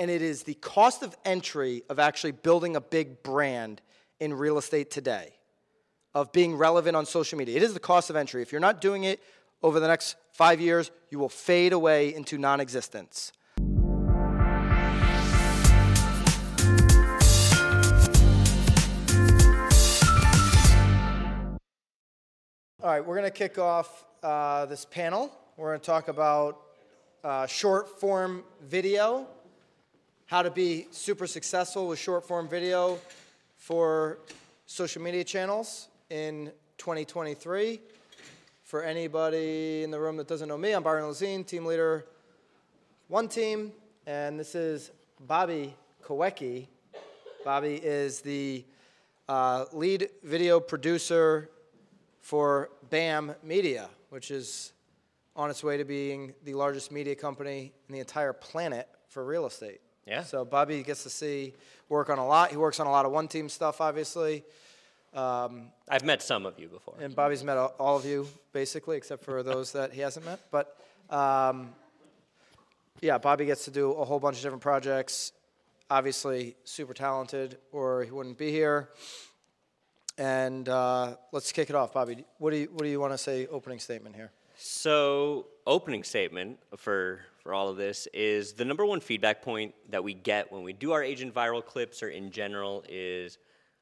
and it is the cost of entry of actually building a big brand in real estate today, of being relevant on social media. It is the cost of entry. If you're not doing it over the next five years, you will fade away into non existence. All right, we're going to kick off uh, this panel. We're going to talk about uh, short form video, how to be super successful with short form video for social media channels in 2023. For anybody in the room that doesn't know me, I'm Byron Lazine, team leader, one team, and this is Bobby Kowecki. Bobby is the uh, lead video producer for BAM Media, which is on its way to being the largest media company in the entire planet for real estate. Yeah. So Bobby gets to see work on a lot. He works on a lot of one team stuff, obviously. Um, I've met some of you before. and Bobby's met all of you, basically, except for those that he hasn't met. But um, yeah, Bobby gets to do a whole bunch of different projects. Obviously, super talented, or he wouldn't be here. And uh, let's kick it off, Bobby. What do you What do you want to say? Opening statement here. So, opening statement for for all of this is the number one feedback point that we get when we do our agent viral clips or in general is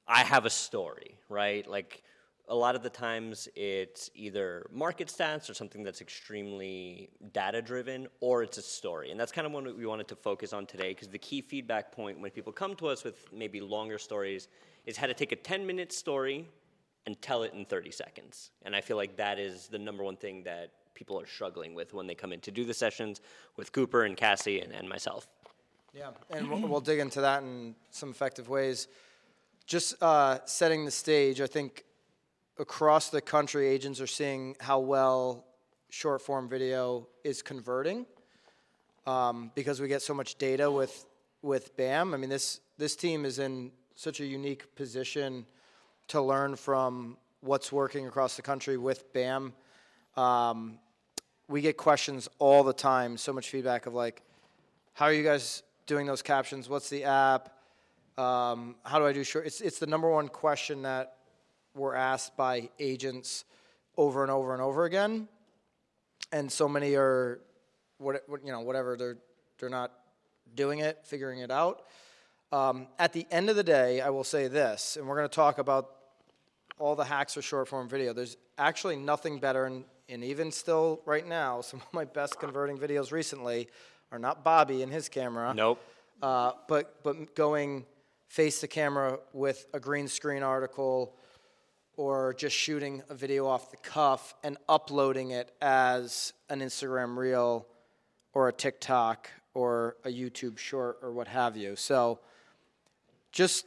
I have a story, right? Like a lot of the times it's either market stats or something that's extremely data driven or it's a story. And that's kind of what we wanted to focus on today because the key feedback point when people come to us with maybe longer stories is how to take a 10 minute story and tell it in 30 seconds. And I feel like that is the number one thing that people are struggling with when they come in to do the sessions with Cooper and Cassie and, and myself. Yeah, and we'll, we'll dig into that in some effective ways. Just uh, setting the stage, I think across the country, agents are seeing how well short form video is converting um, because we get so much data with with BAM. I mean, this this team is in such a unique position to learn from what's working across the country with BAM. Um, we get questions all the time, so much feedback of like, how are you guys doing those captions? What's the app? Um, how do I do short? It's, it's the number one question that we're asked by agents over and over and over again. And so many are, what, you know, whatever, they're, they're not doing it, figuring it out. Um, at the end of the day, I will say this, and we're going to talk about all the hacks for short form video. There's actually nothing better, and, and even still right now, some of my best converting videos recently are not Bobby and his camera. Nope. Uh, but but going face the camera with a green screen article or just shooting a video off the cuff and uploading it as an Instagram reel or a TikTok or a YouTube short or what have you. So just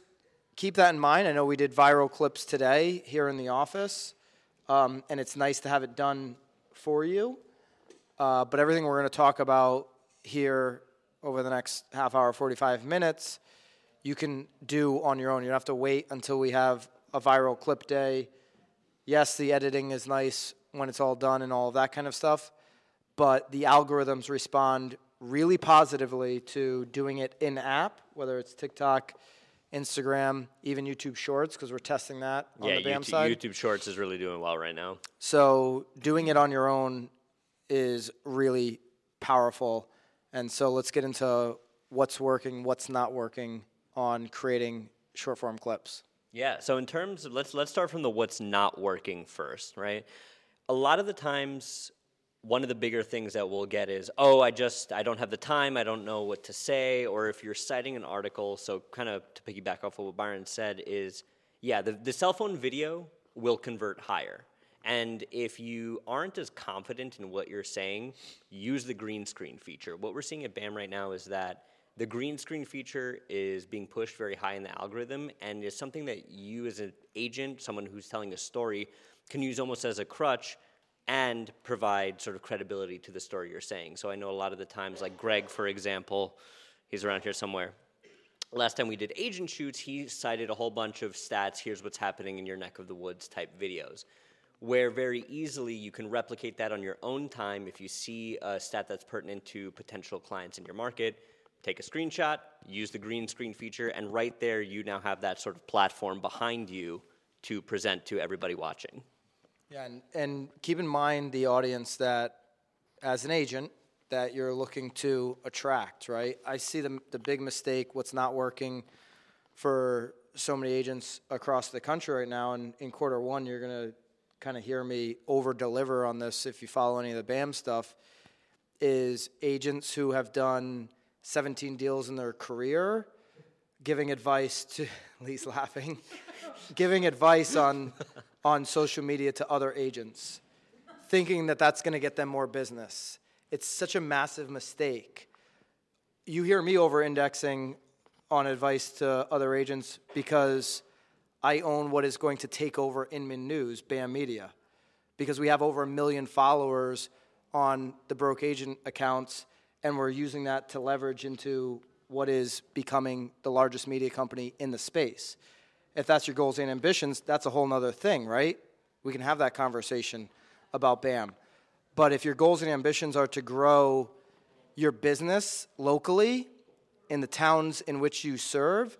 keep that in mind. I know we did viral clips today here in the office, um, and it's nice to have it done for you. Uh, but everything we're going to talk about here over the next half hour, 45 minutes, you can do on your own. You don't have to wait until we have a viral clip day. Yes, the editing is nice when it's all done and all of that kind of stuff, but the algorithms respond really positively to doing it in app, whether it's TikTok, Instagram, even YouTube Shorts, because we're testing that on yeah, the BAM YouTube, side. YouTube Shorts is really doing well right now. So doing it on your own is really powerful. And so let's get into what's working, what's not working on creating short form clips. Yeah. So in terms of let's let's start from the what's not working first, right? A lot of the times one of the bigger things that we'll get is, oh, I just I don't have the time, I don't know what to say, or if you're citing an article, so kind of to piggyback off of what Byron said is, yeah, the, the cell phone video will convert higher. And if you aren't as confident in what you're saying, use the green screen feature. What we're seeing at BAM right now is that the green screen feature is being pushed very high in the algorithm and is something that you as an agent, someone who's telling a story, can use almost as a crutch and provide sort of credibility to the story you're saying. So I know a lot of the times, like Greg, for example, he's around here somewhere. Last time we did agent shoots, he cited a whole bunch of stats. Here's what's happening in your neck of the woods type videos where very easily you can replicate that on your own time if you see a stat that's pertinent to potential clients in your market take a screenshot, use the green screen feature, and right there you now have that sort of platform behind you to present to everybody watching. Yeah, and, and keep in mind the audience that, as an agent, that you're looking to attract, right? I see the, the big mistake, what's not working for so many agents across the country right now. And in quarter one, you're going to kind of hear me over deliver on this if you follow any of the BAM stuff. Is agents who have done 17 deals in their career giving advice to, Lee's laughing, giving advice on, on social media to other agents, thinking that that's going to get them more business it's such a massive mistake. You hear me over indexing on advice to other agents because I own what is going to take over Inman News, BAM Media, because we have over a million followers on the broke agent accounts, and we're using that to leverage into what is becoming the largest media company in the space. If that's your goals and ambitions, that's a whole other thing, right? We can have that conversation about BAM. But if your goals and ambitions are to grow your business locally in the towns in which you serve,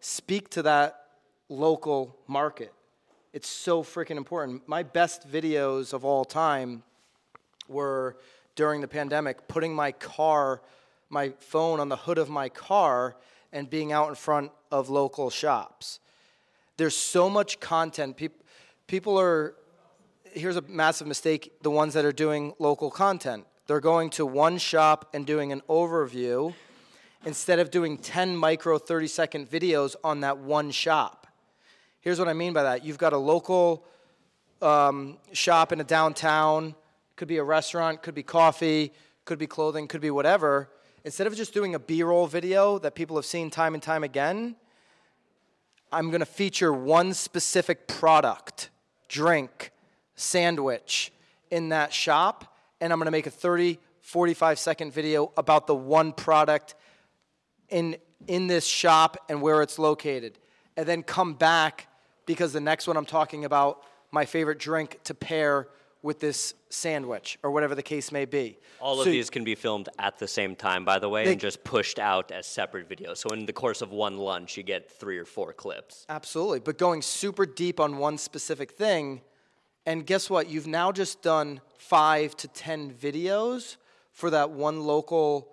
speak to that local market. It's so freaking important. My best videos of all time were during the pandemic, putting my car, my phone on the hood of my car, and being out in front of local shops. There's so much content. People, people are here's a massive mistake the ones that are doing local content. They're going to one shop and doing an overview instead of doing 10 micro 30 second videos on that one shop. Here's what I mean by that you've got a local um, shop in a downtown, could be a restaurant, could be coffee, could be clothing, could be whatever. Instead of just doing a B roll video that people have seen time and time again, I'm going to feature one specific product, drink, sandwich in that shop, and I'm gonna make a 30, 45 second video about the one product in, in this shop and where it's located. And then come back because the next one I'm talking about my favorite drink to pair with this sandwich or whatever the case may be. All so of these can be filmed at the same time, by the way, they, and just pushed out as separate videos. So in the course of one lunch, you get three or four clips. Absolutely. But going super deep on one specific thing and guess what? You've now just done five to 10 videos for that one local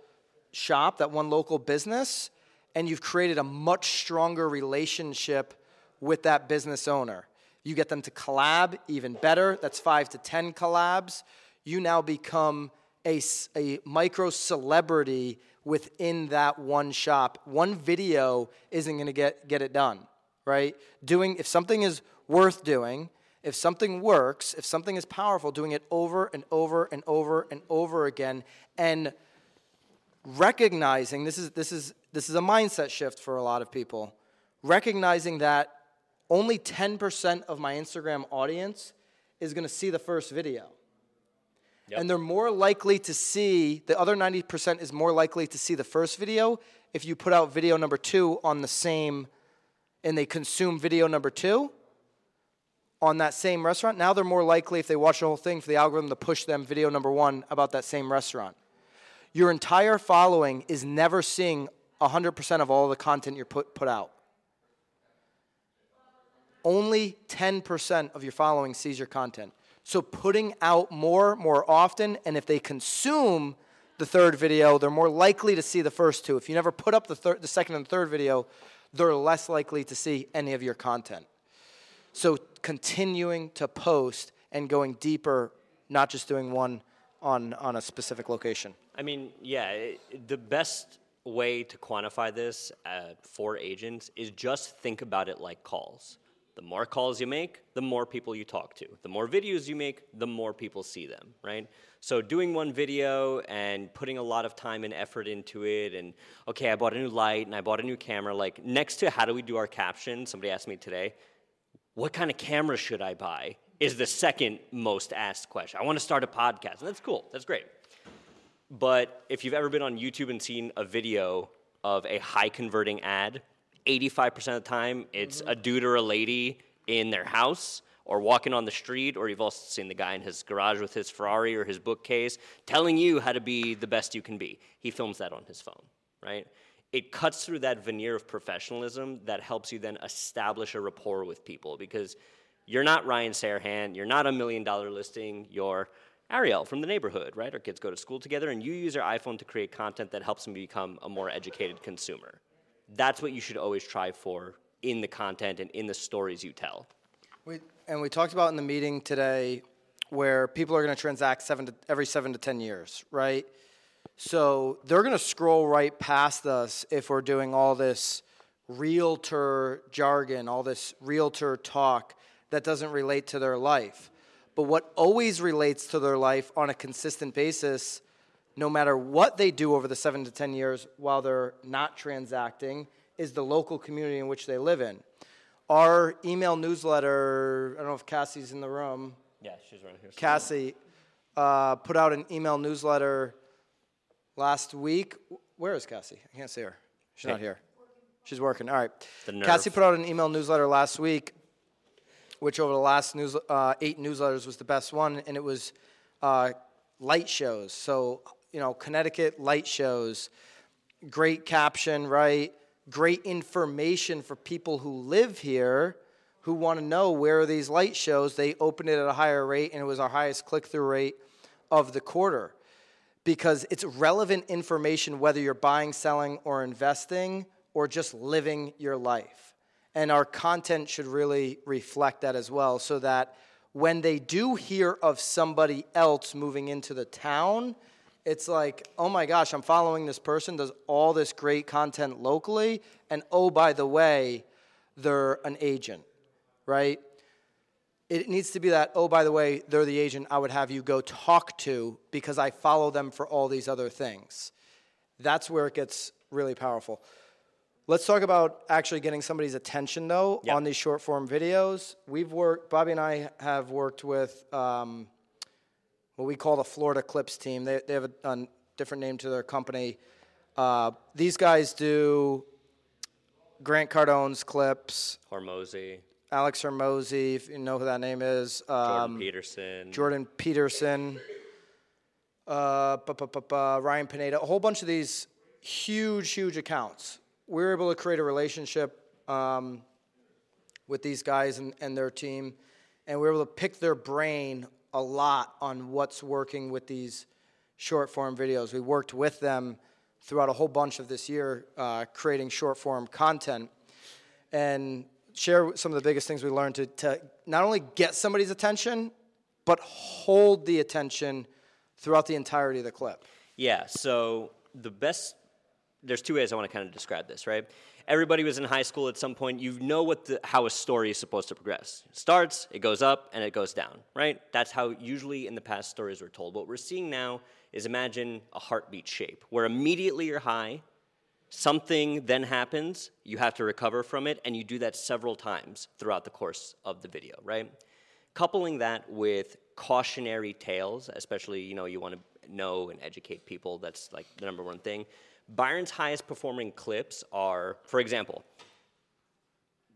shop, that one local business, and you've created a much stronger relationship with that business owner. You get them to collab even better. That's five to 10 collabs. You now become a, a micro celebrity within that one shop. One video isn't going to get, get it done, right? Doing, if something is worth doing, if something works, if something is powerful, doing it over and over and over and over again, and recognizing this is, this is, this is a mindset shift for a lot of people, recognizing that only 10% of my Instagram audience is going to see the first video. Yep. And they're more likely to see, the other 90% is more likely to see the first video if you put out video number two on the same, and they consume video number two on that same restaurant, now they're more likely, if they watch the whole thing, for the algorithm to push them video number one about that same restaurant. Your entire following is never seeing 100% of all the content you put, put out. Only 10% of your following sees your content. So putting out more, more often, and if they consume the third video, they're more likely to see the first two. If you never put up the, third, the second and third video, they're less likely to see any of your content. So continuing to post and going deeper, not just doing one on, on a specific location. I mean, yeah, it, the best way to quantify this uh, for agents is just think about it like calls. The more calls you make, the more people you talk to. The more videos you make, the more people see them, right? So doing one video and putting a lot of time and effort into it and okay, I bought a new light and I bought a new camera like next to how do we do our caption, somebody asked me today, what kind of camera should I buy? Is the second most asked question. I want to start a podcast. And that's cool. That's great. But if you've ever been on YouTube and seen a video of a high converting ad, 85% of the time it's mm-hmm. a dude or a lady in their house or walking on the street, or you've also seen the guy in his garage with his Ferrari or his bookcase telling you how to be the best you can be. He films that on his phone. right? It cuts through that veneer of professionalism that helps you then establish a rapport with people because you're not Ryan Serhant, you're not a million dollar listing, you're Ariel from the neighborhood, right? Our kids go to school together, and you use your iPhone to create content that helps them become a more educated consumer. That's what you should always try for in the content and in the stories you tell. We, and we talked about in the meeting today where people are going to transact seven to, every seven to 10 years, right? So they're going to scroll right past us if we're doing all this realtor jargon, all this realtor talk that doesn't relate to their life. But what always relates to their life on a consistent basis, no matter what they do over the seven to 10 years while they're not transacting, is the local community in which they live in. Our email newsletter, I don't know if Cassie's in the room. Yeah, she's right here. Cassie uh, put out an email newsletter last week. Where is Cassie? I can't see her. She's not here. She's working. All right. The nerve. Cassie put out an email newsletter last week, which over the last news, uh, eight newsletters was the best one, and it was uh, light shows. So, you know, Connecticut light shows. Great caption, right? Great information for people who live here who want to know where are these light shows. They opened it at a higher rate, and it was our highest click through rate of the quarter because it's relevant information whether you're buying, selling, or investing, or just living your life. And our content should really reflect that as well, so that when they do hear of somebody else moving into the town, it's like, oh my gosh, I'm following this person, does all this great content locally, and oh, by the way, they're an agent, right? it needs to be that, oh, by the way, they're the agent I would have you go talk to because I follow them for all these other things. That's where it gets really powerful. Let's talk about actually getting somebody's attention, though, Yep. on these short form videos. We've worked, Bobby and I have worked with um, what we call the Florida Clips team. They, they have a, a different name to their company. Uh, these guys do Grant Cardone's clips, Hormozi, Alex Hormozi, if you know who that name is. Jordan Um, Peterson. Jordan Peterson, uh, bu- bu- bu- bu- Ryan Pineda, a whole bunch of these huge, huge accounts. We were able to create a relationship um, with these guys and, and their team, and we were able to pick their brain a lot on what's working with these short form videos. We worked with them throughout a whole bunch of this year uh, creating short form content and share some of the biggest things we learned to, to not only get somebody's attention, but hold the attention throughout the entirety of the clip. Yeah, so the best there's two ways I want to kind of describe this, right? Everybody was in high school at some point. You know what the, how a story is supposed to progress. It starts, it goes up, and it goes down, right? That's how usually in the past stories were told. What we're seeing now is imagine a heartbeat shape, where immediately you're high, something then happens, you have to recover from it, and you do that several times throughout the course of the video, right? Coupling that with cautionary tales, especially, you know, you want to know and educate people, that's like the number one thing. Byron's highest performing clips are, for example,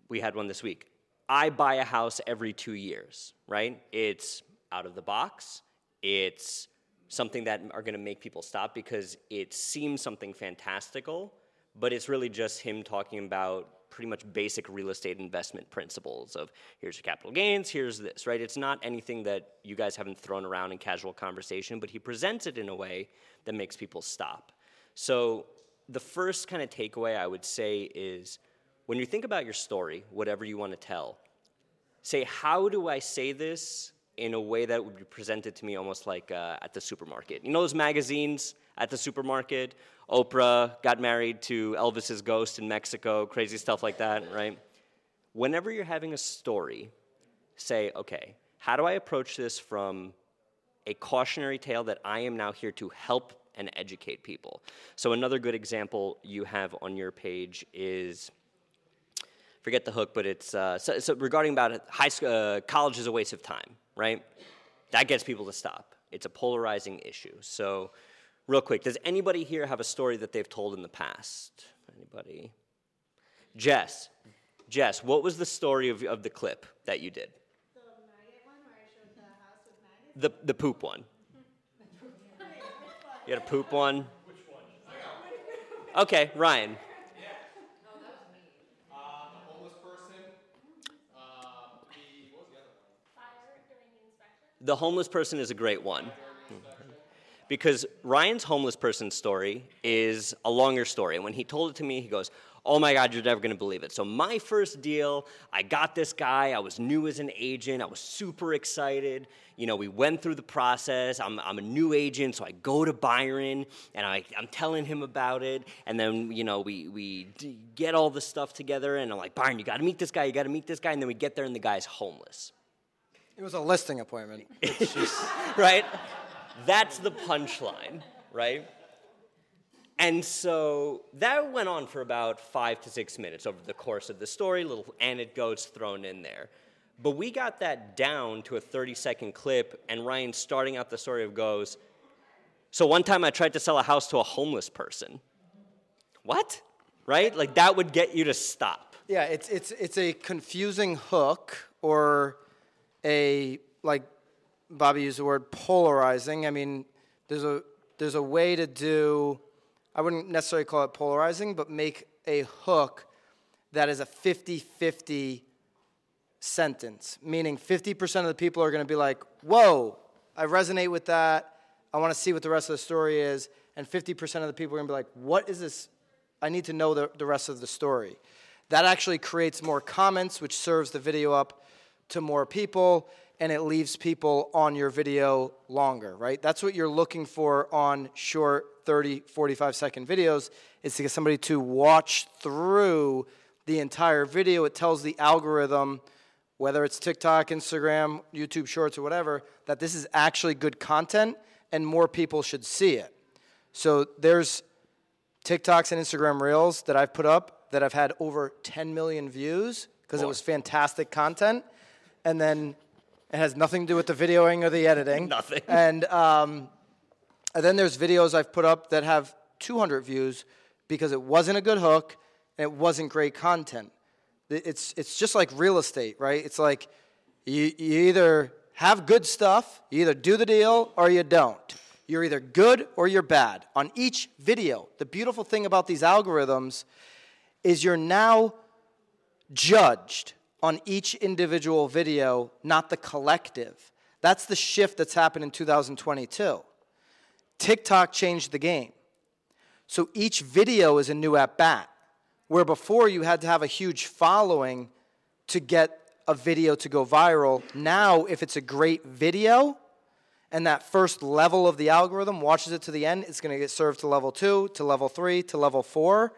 we had one this week. I buy a house every two years, right? It's out of the box. It's something that are going to make people stop because it seems something fantastical, but it's really just him talking about pretty much basic real estate investment principles of here's your capital gains, here's this, right? It's not anything that you guys haven't thrown around in casual conversation, but he presents it in a way that makes people stop. So the first kind of takeaway I would say is when you think about your story, whatever you want to tell, say, how do I say this in a way that would be presented to me almost like uh, at the supermarket? You know those magazines at the supermarket? Oprah got married to Elvis's ghost in Mexico, crazy stuff like that, right? Whenever you're having a story, say, okay, how do I approach this from a cautionary tale that I am now here to help and educate people? So, another good example you have on your page is forget the hook, but it's uh, so, so regarding about high school, uh, college is a waste of time, right? That gets people to stop. It's a polarizing issue. So, real quick, does anybody here have a story that they've told in the past? Anybody? Jess, Jess, what was the story of, of the clip that you did? The maggot one where I showed the house with maggots? The the poop one. You had a poop one. Which one? Okay, Ryan. The homeless person is a great one. Because Ryan's homeless person story is a longer story. And when he told it to me, he goes, Oh my God, you're never gonna believe it. So, my first deal, I got this guy. I was new as an agent. I was super excited. You know, we went through the process. I'm, I'm a new agent, so I go to Byron and I, I'm telling him about it. And then, you know, we, we d- get all the stuff together. And I'm like, Byron, you gotta meet this guy. You gotta meet this guy. And then we get there, and the guy's homeless. It was a listing appointment. right? That's the punchline, right? And so that went on for about five to six minutes over the course of the story, little anecdotes thrown in there. But we got that down to a 30 second clip, and Ryan starting out the story of goes, So one time I tried to sell a house to a homeless person. What? Right? Like that would get you to stop. Yeah, it's it's it's a confusing hook or a like Bobby used the word polarizing. I mean, there's a there's a way to do I wouldn't necessarily call it polarizing, but make a hook that is a 50-50 sentence, meaning 50% of the people are going to be like, "Whoa, I resonate with that. I want to see what the rest of the story is." And 50% of the people are going to be like, "What is this? I need to know the, the rest of the story." That actually creates more comments, which serves the video up to more people, and it leaves people on your video longer, right? That's what you're looking for on short 30, 45 second videos, is to get somebody to watch through the entire video. It tells the algorithm, whether it's TikTok, Instagram, YouTube Shorts, or whatever, that this is actually good content and more people should see it. So there's TikToks and Instagram Reels that I've put up that have had over 10 million views because it was fantastic content. And then it has nothing to do with the videoing or the editing. Nothing. And, um, and then there's videos I've put up that have 200 views because it wasn't a good hook and it wasn't great content. It's, it's just like real estate, right? It's like you, you either have good stuff, you either do the deal or you don't. You're either good or you're bad on each video. The beautiful thing about these algorithms is you're now judged on each individual video, not the collective. That's the shift that's happened in 2022. TikTok changed the game. So each video is a new at bat, where before you had to have a huge following to get a video to go viral. Now, if it's a great video and that first level of the algorithm watches it to the end, it's going to get served to level two, to level three, to level four,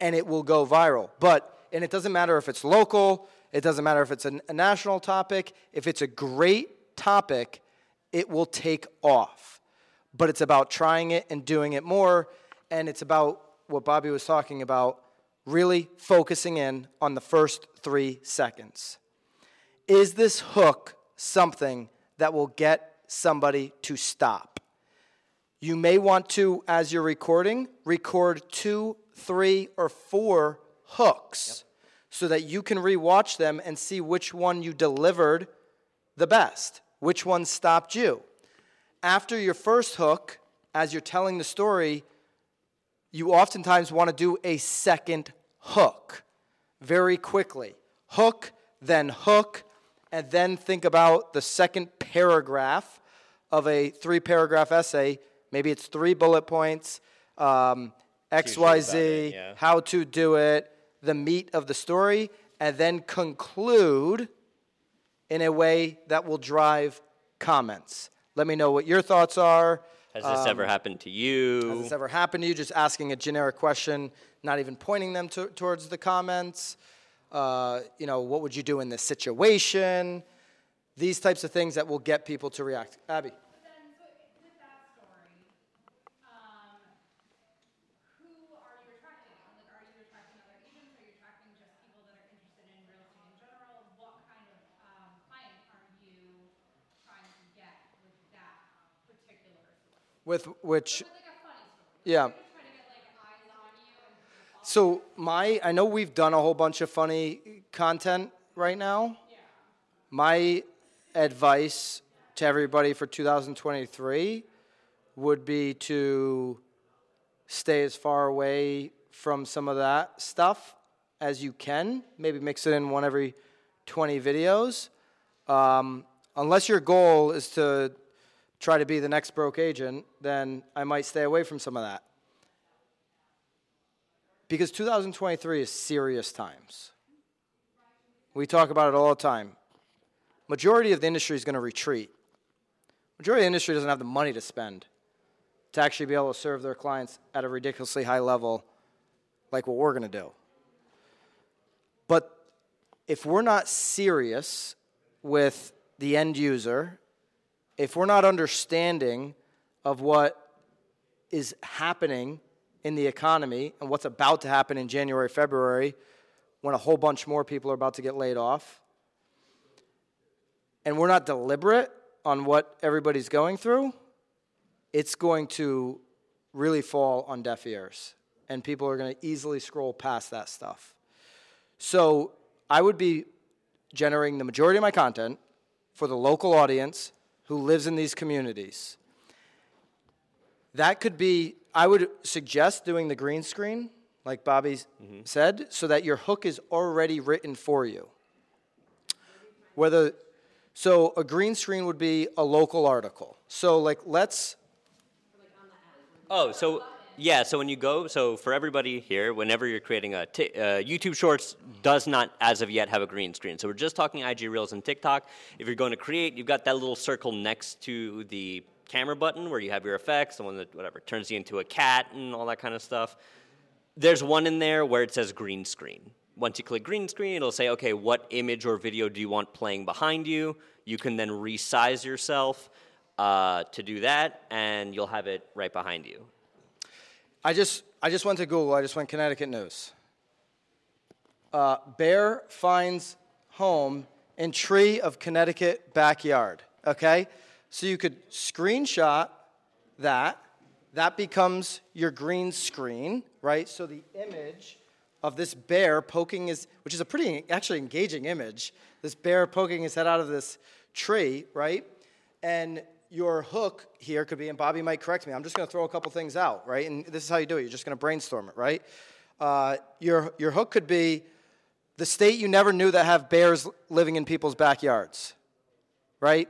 and it will go viral. But, and it doesn't matter if it's local, it doesn't matter if it's a, national topic, if it's a great topic, it will take off. But it's about trying it and doing it more, and it's about what Bobby was talking about really focusing in on the first three seconds. Is this hook something that will get somebody to stop? You may want to, as you're recording, record two, three, or four hooks so that you can rewatch them and see which one you delivered the best, which one stopped you. After your first hook, as you're telling the story, you oftentimes want to do a second hook very quickly. Hook, then hook, and then think about the second paragraph of a three paragraph essay. Maybe it's three bullet points, um, XYZ, it, yeah. how to do it, the meat of the story, and then conclude in a way that will drive comments. Let me know what your thoughts are. Has this ever happened to you? Has this ever happened to you? Just asking a generic question, not even pointing them to, towards the comments. Uh, you know, what would you do in this situation? These types of things that will get people to react. Abby. But then, so with that story, um, who are you attracting? Like, are you attracting other agents? Are you attracting just people that are interested in real estate in general? What kind of um, client are you trying to get with that particular story? With which, With like a funny story. yeah. Are you trying to get like eyes on you which yeah So my, I know we've done a whole bunch of funny content right now. My advice to everybody for 2023 would be to stay as far away from some of that stuff as you can. Maybe mix it in one every 20 videos. Um, unless your goal is to try to be the next broke agent, then I might stay away from some of that. Because 2023 is serious times. We talk about it all the time. Majority of the industry is going to retreat. Majority of the industry doesn't have the money to spend to actually be able to serve their clients at a ridiculously high level like what we're going to do. But if we're not serious with the end user, if we're not understanding of what is happening in the economy and what's about to happen in January, February, when a whole bunch more people are about to get laid off, and we're not deliberate on what everybody's going through, it's going to really fall on deaf ears. And people are going to easily scroll past that stuff. So I would be generating the majority of my content for the local audience who lives in these communities. That could be, I would suggest doing the green screen, like Bobby mm-hmm. said, so that your hook is already written for you. Whether, so a green screen would be a local article. So, like, let's, Oh, so yeah, so when you go, so for everybody here, whenever you're creating a t- uh, YouTube Shorts, does not as of yet have a green screen. So we're just talking IG Reels and TikTok. If you're going to create, you've got that little circle next to the camera button where you have your effects, the one that whatever turns you into a cat and all that kind of stuff. There's one in there where it says green screen. Once you click green screen, it'll say, okay, what image or video do you want playing behind you? You can then resize yourself uh, to do that, and you'll have it right behind you. I just, I just went to Google, I just went Connecticut News. Uh, bear finds home in tree of Connecticut backyard. Okay? So you could screenshot that. That becomes your green screen, right? So the image of this bear poking his, which is a pretty actually engaging image, this bear poking his head out of this tree, right? And your hook here could be, and Bobby might correct me, I'm just gonna throw a couple things out, right? And this is how you do it, you're just gonna brainstorm it, right? Uh, your, your hook could be the state you never knew that have bears living in people's backyards, right?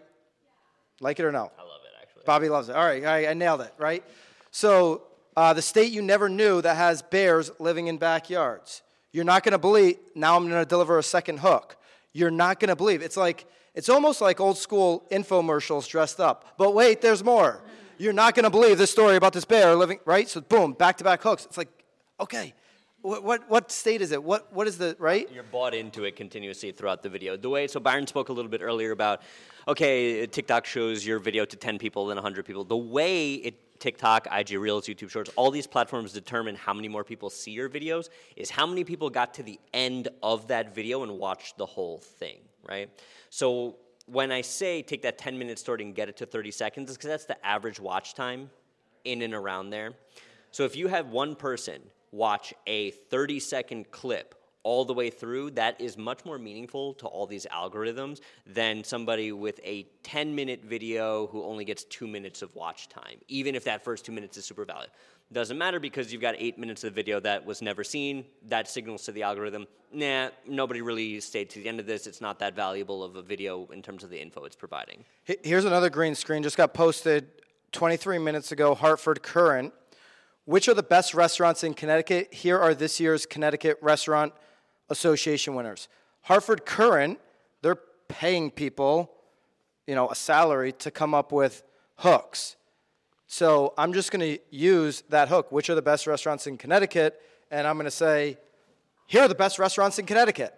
Like it or no? I love it, actually. Bobby loves it. All right, I, I nailed it, right? So, uh, the state you never knew that has bears living in backyards. You're not going to believe, now I'm going to deliver a second hook. You're not going to believe. It's like, it's almost like old school infomercials dressed up. But wait, there's more. You're not going to believe this story about this bear living, right? So, boom, back to back hooks. It's like, okay, what, what, what state is it? What, what is the, right? You're bought into it continuously throughout the video. The way, so Byron spoke a little bit earlier about, okay, TikTok shows your video to 10 people, then 100 people. The way it, TikTok, IG Reels, YouTube Shorts, all these platforms determine how many more people see your videos is how many people got to the end of that video and watched the whole thing, right? So when I say take that 10 minute story and get it to 30 seconds, because that's the average watch time in and around there. So if you have one person watch a 30 second clip all the way through, that is much more meaningful to all these algorithms than somebody with a 10 minute video who only gets two minutes of watch time, even if that first two minutes is super valid. Doesn't matter because you've got eight minutes of video that was never seen. That signals to the algorithm, nah, nobody really stayed to the end of this. It's not that valuable of a video in terms of the info it's providing. Here's another green screen, just got posted 23 minutes ago, Hartford Courant. Which are the best restaurants in Connecticut? Here are this year's Connecticut Restaurant Association winners. Hartford Courant, they're paying people, you know, a salary to come up with hooks. So I'm just going to use that hook. Which are the best restaurants in Connecticut? And I'm going to say, here are the best restaurants in Connecticut.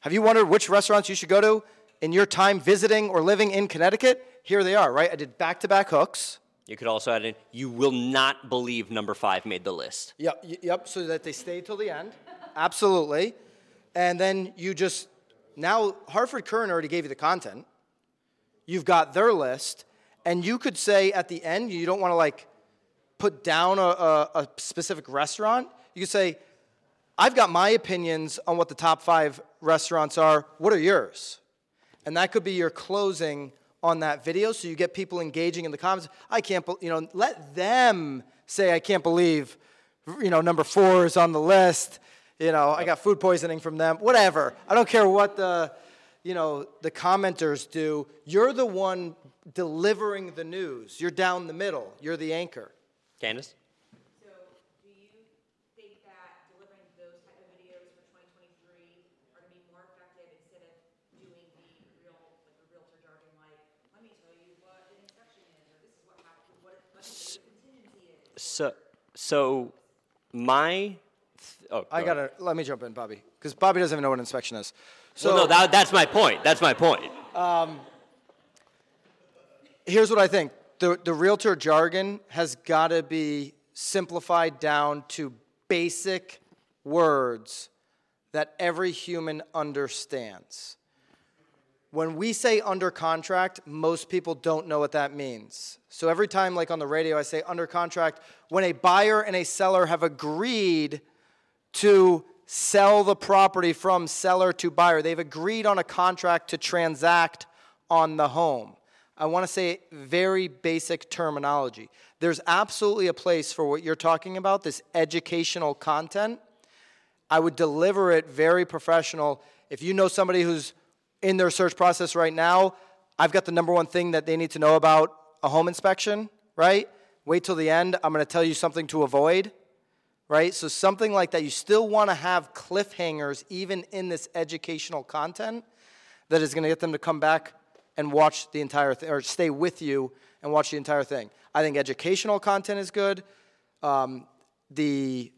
Have you wondered which restaurants you should go to in your time visiting or living in Connecticut? Here they are, right? I did back to back hooks. You could also add in, you will not believe number five made the list. Yep, yep, so that they stay till the end. Absolutely. And then you just, now Hartford Courant already gave you the content. You've got their list. And you could say at the end, you don't want to like put down a, a, a specific restaurant. You could say, I've got my opinions on what the top five restaurants are. What are yours? And that could be your closing on that video so you get people engaging in the comments. I can't, you know, let them say, I can't believe, you know, number four is on the list. You know, I got food poisoning from them. Whatever. I don't care what the, you know, the commenters do. You're the one delivering the news. You're down the middle. You're the anchor. Candace? So, do you think that delivering those type of videos for 2023 are going to be more effective instead of doing the real, like the realtor jargon, like, let me tell you what an inspection is, or this is what happened, what, let me tell you what contingency is. So, so my. Th- oh, I got to, let me jump in, Bobby, because Bobby doesn't even know what inspection is. So, well, no, that, that's my point. That's my point. Um, here's what I think the, the realtor jargon has got to be simplified down to basic words that every human understands. When we say under contract, most people don't know what that means. So every time, like on the radio, I say under contract, when a buyer and a seller have agreed to sell the property from seller to buyer, they've agreed on a contract to transact on the home. I want to say very basic terminology. There's absolutely a place for what you're talking about, this educational content. I would deliver it very professional. If you know somebody who's in their search process right now, I've got the number one thing that they need to know about a home inspection, right? Wait till the end. I'm going to tell you something to avoid, right? So, something like that. You still want to have cliffhangers even in this educational content that is going to get them to come back and watch the entire thing or stay with you and watch the entire thing. I think educational content is good. Um, the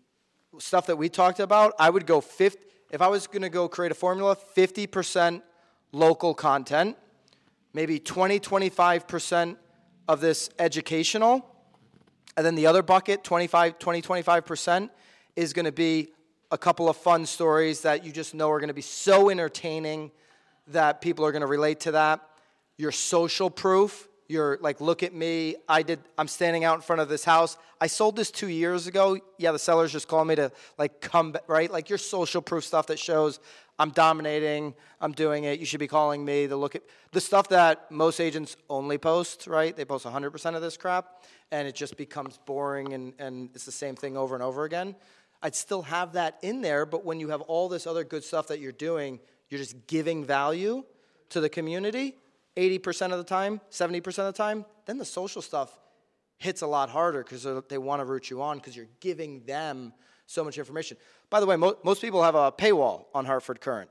stuff that we talked about, I would go 50, if I was going to go create a formula, 50% local content, maybe 20, 25% of this educational, and then the other bucket, 25, 20, 25%, is going to be a couple of fun stories that you just know are going to be so entertaining that people are going to relate to that. Your social proof, you're like, look at me. I did. I'm standing out in front of this house. I sold this two years ago. Yeah, the sellers just called me to like come right. Like your social proof stuff that shows I'm dominating. I'm doing it. You should be calling me. The look at the stuff that most agents only post. Right? They post 100% of this crap, and it just becomes boring and and it's the same thing over and over again. I'd still have that in there, but when you have all this other good stuff that you're doing, you're just giving value to the community 80% of the time, 70% of the time, then the social stuff hits a lot harder because they want to root you on because you're giving them so much information. By the way, mo- most people have a paywall on Hartford Courant.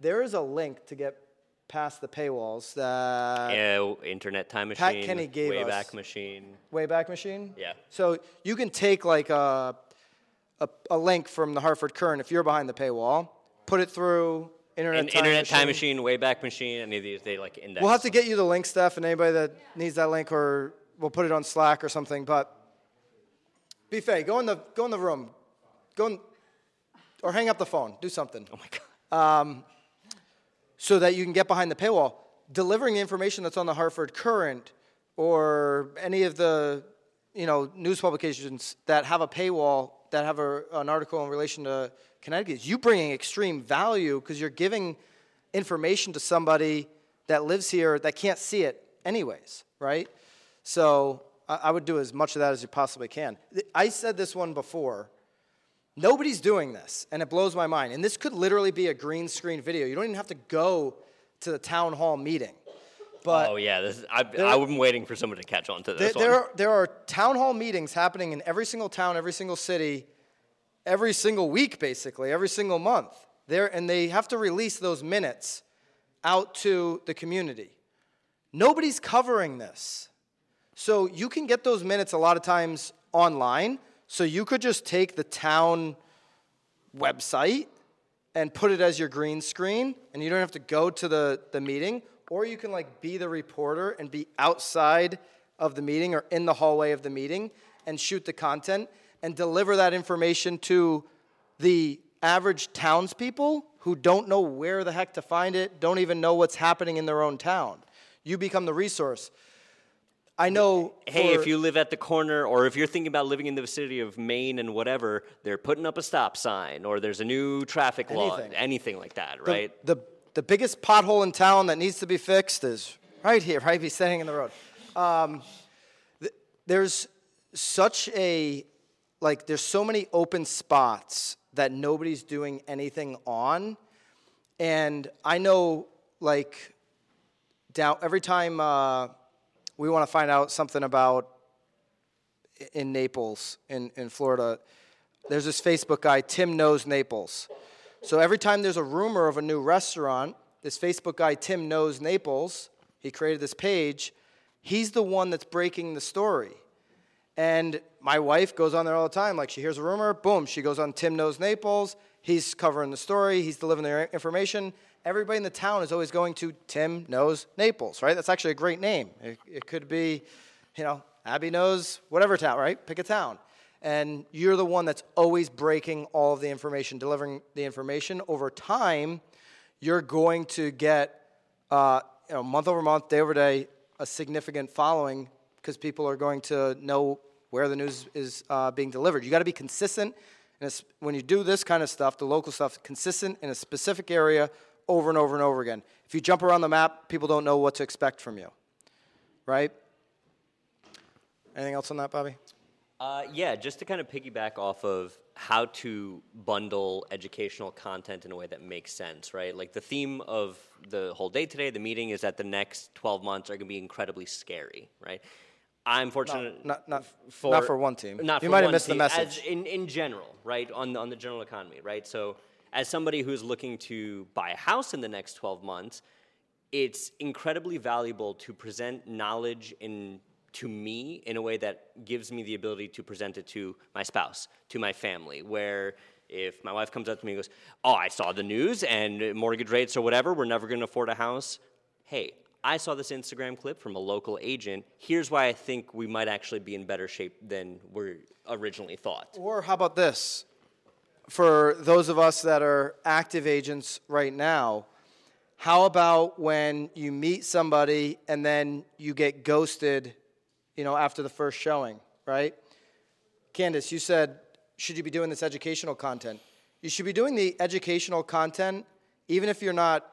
There is a link to get past the paywalls that Yeah, internet time machine. Pat Kenny gave Wayback us- Machine. Wayback Machine? Yeah. So you can take like a, a, a link from the Hartford Courant if you're behind the paywall, put it through Internet, In, time, internet machine. time machine, Wayback Machine, any of these, they like index. We'll have to get you the link, Steph, and anybody that needs that link, or we'll put it on Slack or something. But be go in the go in the room, go in, or hang up the phone. Do something oh my God. Um, so that you can get behind the paywall. Delivering the information that's on the Hartford Courant or any of the you know news publications that have a paywall that have a, an article in relation to Connecticut, is you bringing extreme value because you're giving information to somebody that lives here that can't see it anyways, right? So I, I would do as much of that as you possibly can. I said this one before. Nobody's doing this, and it blows my mind. And this could literally be a green screen video. You don't even have to go to the town hall meeting. But oh yeah, this is, I, I'm waiting for someone to catch on to there, this one. there, are, there are town hall meetings happening in every single town, every single city, every single week, basically, every single month. There, and they have to release those minutes out to the community. Nobody's covering this. So you can get those minutes a lot of times online. So you could just take the town website and put it as your green screen, and you don't have to go to the, the meeting. Or you can like be the reporter and be outside of the meeting or in the hallway of the meeting and shoot the content and deliver that information to the average townspeople who don't know where the heck to find it, don't even know what's happening in their own town. You become the resource. I know. Hey, if you live at the corner, or if you're thinking about living in the vicinity of Main and whatever, they're putting up a stop sign, or there's a new traffic law, Anything. anything like that, the, right? The, the biggest pothole in town that needs to be fixed is right here, right? Be standing in the road. Um, th- there's such a like there's so many open spots that nobody's doing anything on and i know like down every time uh, we want to find out something about in naples in, in florida there's this facebook guy tim knows naples so every time there's a rumor of a new restaurant this facebook guy tim knows naples he created this page he's the one that's breaking the story and my wife goes on there all the time. Like she hears a rumor, boom, she goes on Tim Knows Naples. He's covering the story, he's delivering the information. Everybody in the town is always going to Tim Knows Naples, right? That's actually a great name. It, it could be, you know, Abby knows whatever town, right? Pick a town. And you're the one that's always breaking all of the information, delivering the information. Over time, you're going to get, uh, you know, month over month, day over day, a significant following because people are going to know where the news is uh, being delivered. You got to be consistent. And when you do this kind of stuff, the local stuff, consistent in a specific area over and over and over again. If you jump around the map, people don't know what to expect from you, right? Anything else on that, Bobby? Uh, yeah, just to kind of piggyback off of how to bundle educational content in a way that makes sense, right? Like the theme of the whole day today, the meeting is that the next 12 months are going to be incredibly scary, right? I'm fortunate. Not, not, for, not for one team. Not you for might have missed team, the message. As in, in general, right? On the, on the general economy, right? So, as somebody who's looking to buy a house in the next 12 months, it's incredibly valuable to present knowledge in to me in a way that gives me the ability to present it to my spouse, to my family, where if my wife comes up to me and goes, Oh, I saw the news and mortgage rates or whatever, we're never going to afford a house. Hey, I saw this Instagram clip from a local agent. Here's why I think we might actually be in better shape than we originally thought. Or how about this? For those of us that are active agents right now, how about when you meet somebody and then you get ghosted, you know, after the first showing, right? Candace, you said, should you be doing this educational content? You should be doing the educational content even if you're not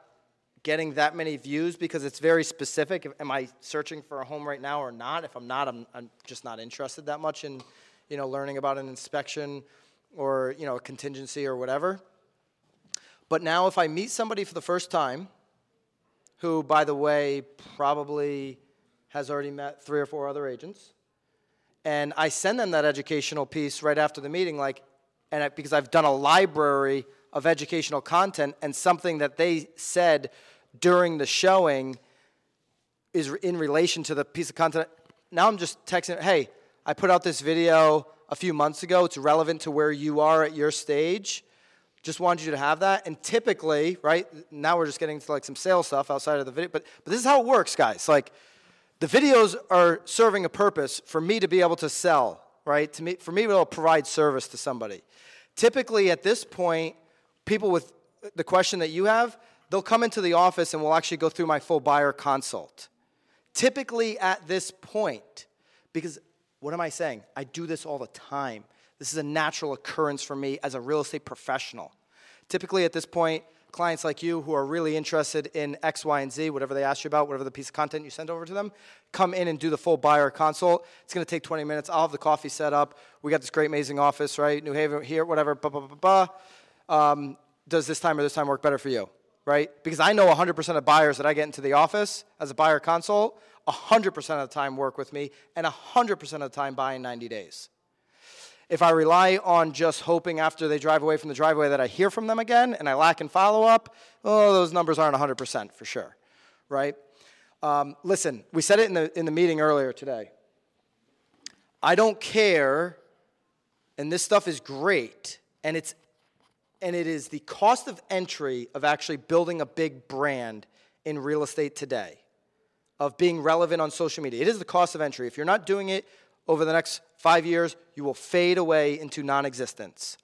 getting that many views because it's very specific. Am I searching for a home right now or not? If I'm not, I'm, I'm just not interested that much in, you know, learning about an inspection or, you know, a contingency or whatever. But now if I meet somebody for the first time, who, by the way, probably has already met three or four other agents, and I send them that educational piece right after the meeting, like, and I, because I've done a library of educational content and something that they said during the showing is in relation to the piece of content. Now I'm just texting, hey, I put out this video a few months ago. It's relevant to where you are at your stage. Just wanted you to have that. And typically, right, now we're just getting to like some sales stuff outside of the video, but, but this is how it works, guys. Like, the videos are serving a purpose for me to be able to sell, right? To me, for me to be able to provide service to somebody. Typically, at this point, people with the question that you have, they'll come into the office and we'll actually go through my full buyer consult. Typically at this point, because what am I saying? I do this all the time. This is a natural occurrence for me as a real estate professional. Typically at this point, clients like you who are really interested in X, Y, and Z, whatever they ask you about, whatever the piece of content you send over to them, come in and do the full buyer consult. It's going to take 20 minutes. I'll have the coffee set up. We got this great, amazing office, right? New Haven here, whatever, blah, blah, blah, blah um, does this time or this time work better for you, right? Because I know 100% of buyers that I get into the office as a buyer consult, 100% of the time work with me, and 100% of the time buy in 90 days. If I rely on just hoping after they drive away from the driveway that I hear from them again and I lack in follow up, oh, those numbers aren't 100% for sure, right? Um, listen, we said it in the, in the meeting earlier today. I don't care, and this stuff is great, and it's and it is the cost of entry of actually building a big brand in real estate today, of being relevant on social media. It is the cost of entry. If you're not doing it over the next five years, you will fade away into non existence.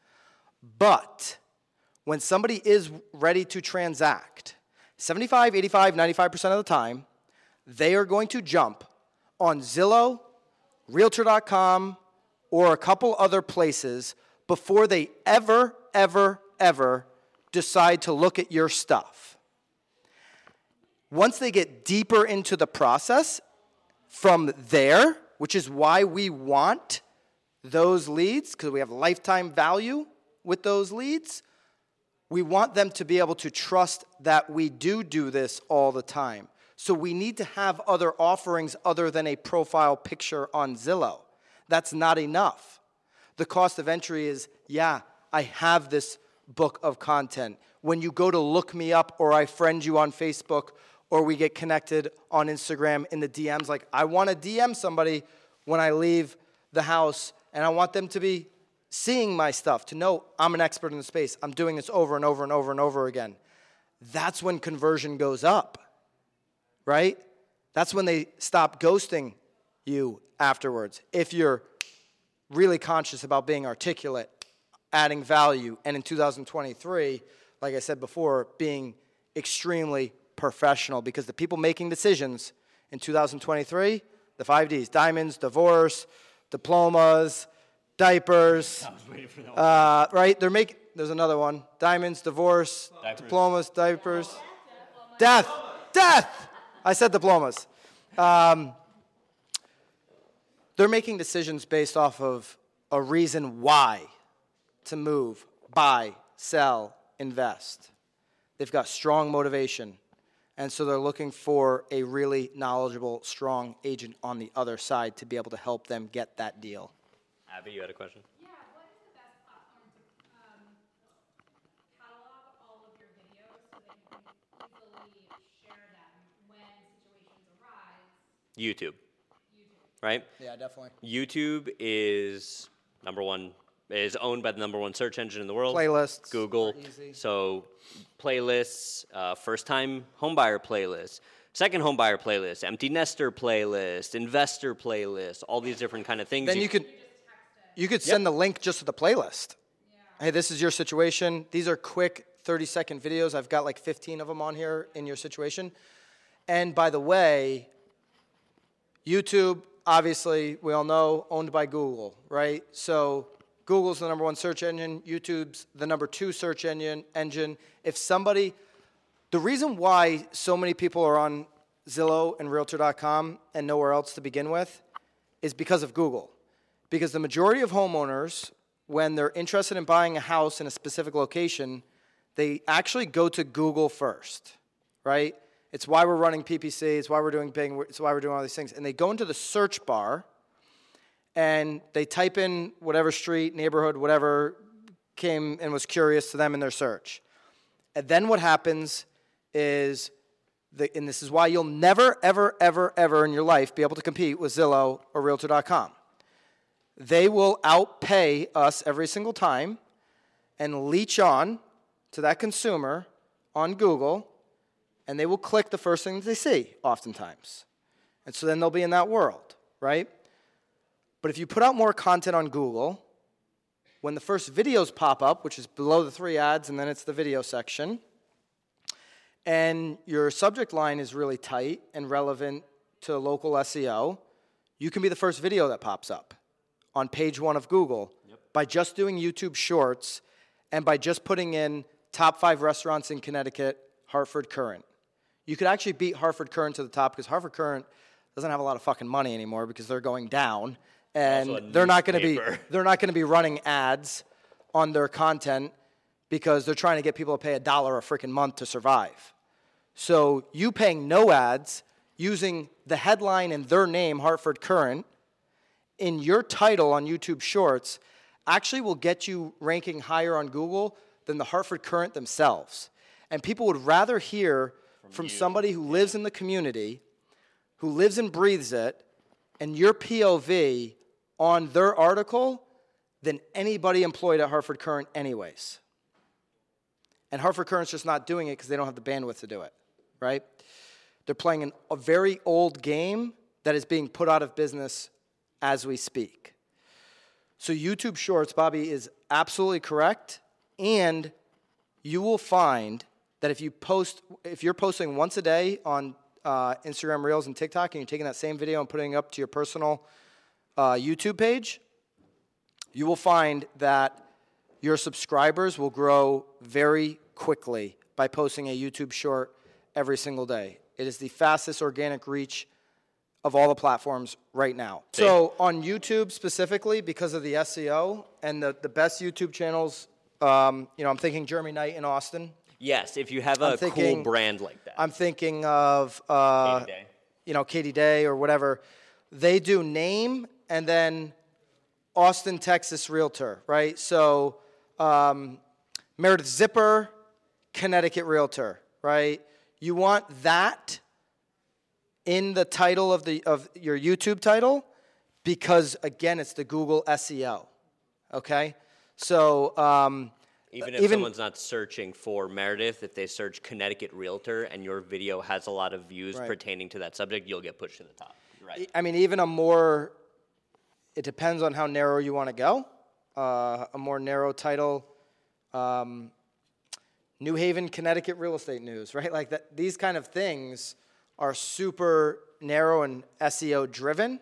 But when somebody is ready to transact, 75, 85, 95% of the time, they are going to jump on Zillow, Realtor.com, or a couple other places before they ever, ever, ever decide to look at your stuff. Once they get deeper into the process, from there, which is why we want those leads, because we have lifetime value with those leads, we want them to be able to trust that we do do this all the time. So we need to have other offerings other than a profile picture on Zillow. That's not enough. The cost of entry is, yeah, I have this book of content. When you go to look me up or I friend you on Facebook or we get connected on Instagram in the DMs, like I want to DM somebody when I leave the house and I want them to be seeing my stuff, to know I'm an expert in the space. I'm doing this over and over and over and over again. That's when conversion goes up, right? That's when they stop ghosting you afterwards. If you're really conscious about being articulate, adding value, and in 2023, like I said before, being extremely professional because the people making decisions in 2023, the five Ds diamonds, divorce, diplomas, diapers. Uh, right? They're making, there's another one diamonds, divorce, diplomas, diapers, death. Death! I said diplomas. Um, they're making decisions based off of a reason why to move, buy, sell, invest. They've got strong motivation. And so they're looking for a really knowledgeable, strong agent on the other side to be able to help them get that deal. Abby, you had a question? Yeah, what is the best platform to um, catalog all of your videos so that you can easily share them when situations arise? YouTube. Right? Yeah, definitely. YouTube is number one is owned by the number one search engine in the world. Playlists Google. easy. So playlists, uh, first time homebuyer playlist, second homebuyer playlist, empty nester playlist, investor playlist, all these different kind of things. Then you could you could send the link just to the playlist. Hey, this is your situation. These are quick 30 second videos. I've got like 15 of them on here in your situation. And by the way, YouTube, obviously, we all know, owned by Google, right? So Google's the number one search engine, YouTube's the number two search engine engine. If somebody the reason why so many people are on Zillow and Realtor.com and nowhere else to begin with is because of Google. Because the majority of homeowners, when they're interested in buying a house in a specific location, they actually go to Google first, right? It's why we're running PPC, it's why we're doing Bing, it's why we're doing all these things. And they go into the search bar and they type in whatever street, neighborhood, whatever came and was curious to them in their search. And then what happens is, the, and this is why you'll never, ever, ever, ever in your life be able to compete with Zillow or Realtor.com. They will outpay us every single time and leech on to that consumer on Google, and they will click the first thing that they see, oftentimes. And so then they'll be in that world, right? But if you put out more content on Google, when the first videos pop up, which is below the three ads, and then it's the video section, and your subject line is really tight and relevant to local SEO, you can be the first video that pops up on page one of Google by just doing YouTube Shorts and by just putting in top five restaurants in Connecticut, Hartford Courant. You could actually beat Hartford Courant to the top because Hartford Current doesn't have a lot of fucking money anymore because they're going down, and they're not going to be they're not going to be running ads on their content because they're trying to get people to pay a dollar a freaking month to survive. So you paying no ads using the headline and their name, Hartford Courant, in your title on YouTube Shorts actually will get you ranking higher on Google than the Hartford Courant themselves. And people would rather hear from, somebody who lives in the community, who lives and breathes it, and your POV on their article than anybody employed at Hartford Courant, anyways. And Hartford Courant's just not doing it because they don't have the bandwidth to do it, right? They're playing an, a very old game that is being put out of business as we speak. So, YouTube Shorts, Bobby, is absolutely correct. And you will find that if you post, if you're posting once a day on uh, Instagram Reels and TikTok, and you're taking that same video and putting it up to your personal uh, YouTube page, you will find that your subscribers will grow very quickly by posting a YouTube short every single day. It is the fastest organic reach of all the platforms right now. So on YouTube specifically, because of the SEO and the, the best YouTube channels, um, you know, I'm thinking Jeremy Knight in Austin. Yes, if you have a cool brand like that. I'm thinking of, uh, Katie Day. you know, Katie Day or whatever. They do name and then Austin, Texas Realtor, right? So um, Meredith Zipper, Connecticut Realtor, right? You want that in the title of the of your YouTube title because again, it's the Google SEO. Okay, so um, Even if even- someone's not searching for Meredith, if they search Connecticut Realtor and your video has a lot of views Right. pertaining to that subject, you'll get pushed to the top. Right. I mean, even a more, it depends on how narrow you want to go. Uh, a more narrow title, um, New Haven, Connecticut real estate news, right? Like that. These kind of things are super narrow and SEO driven,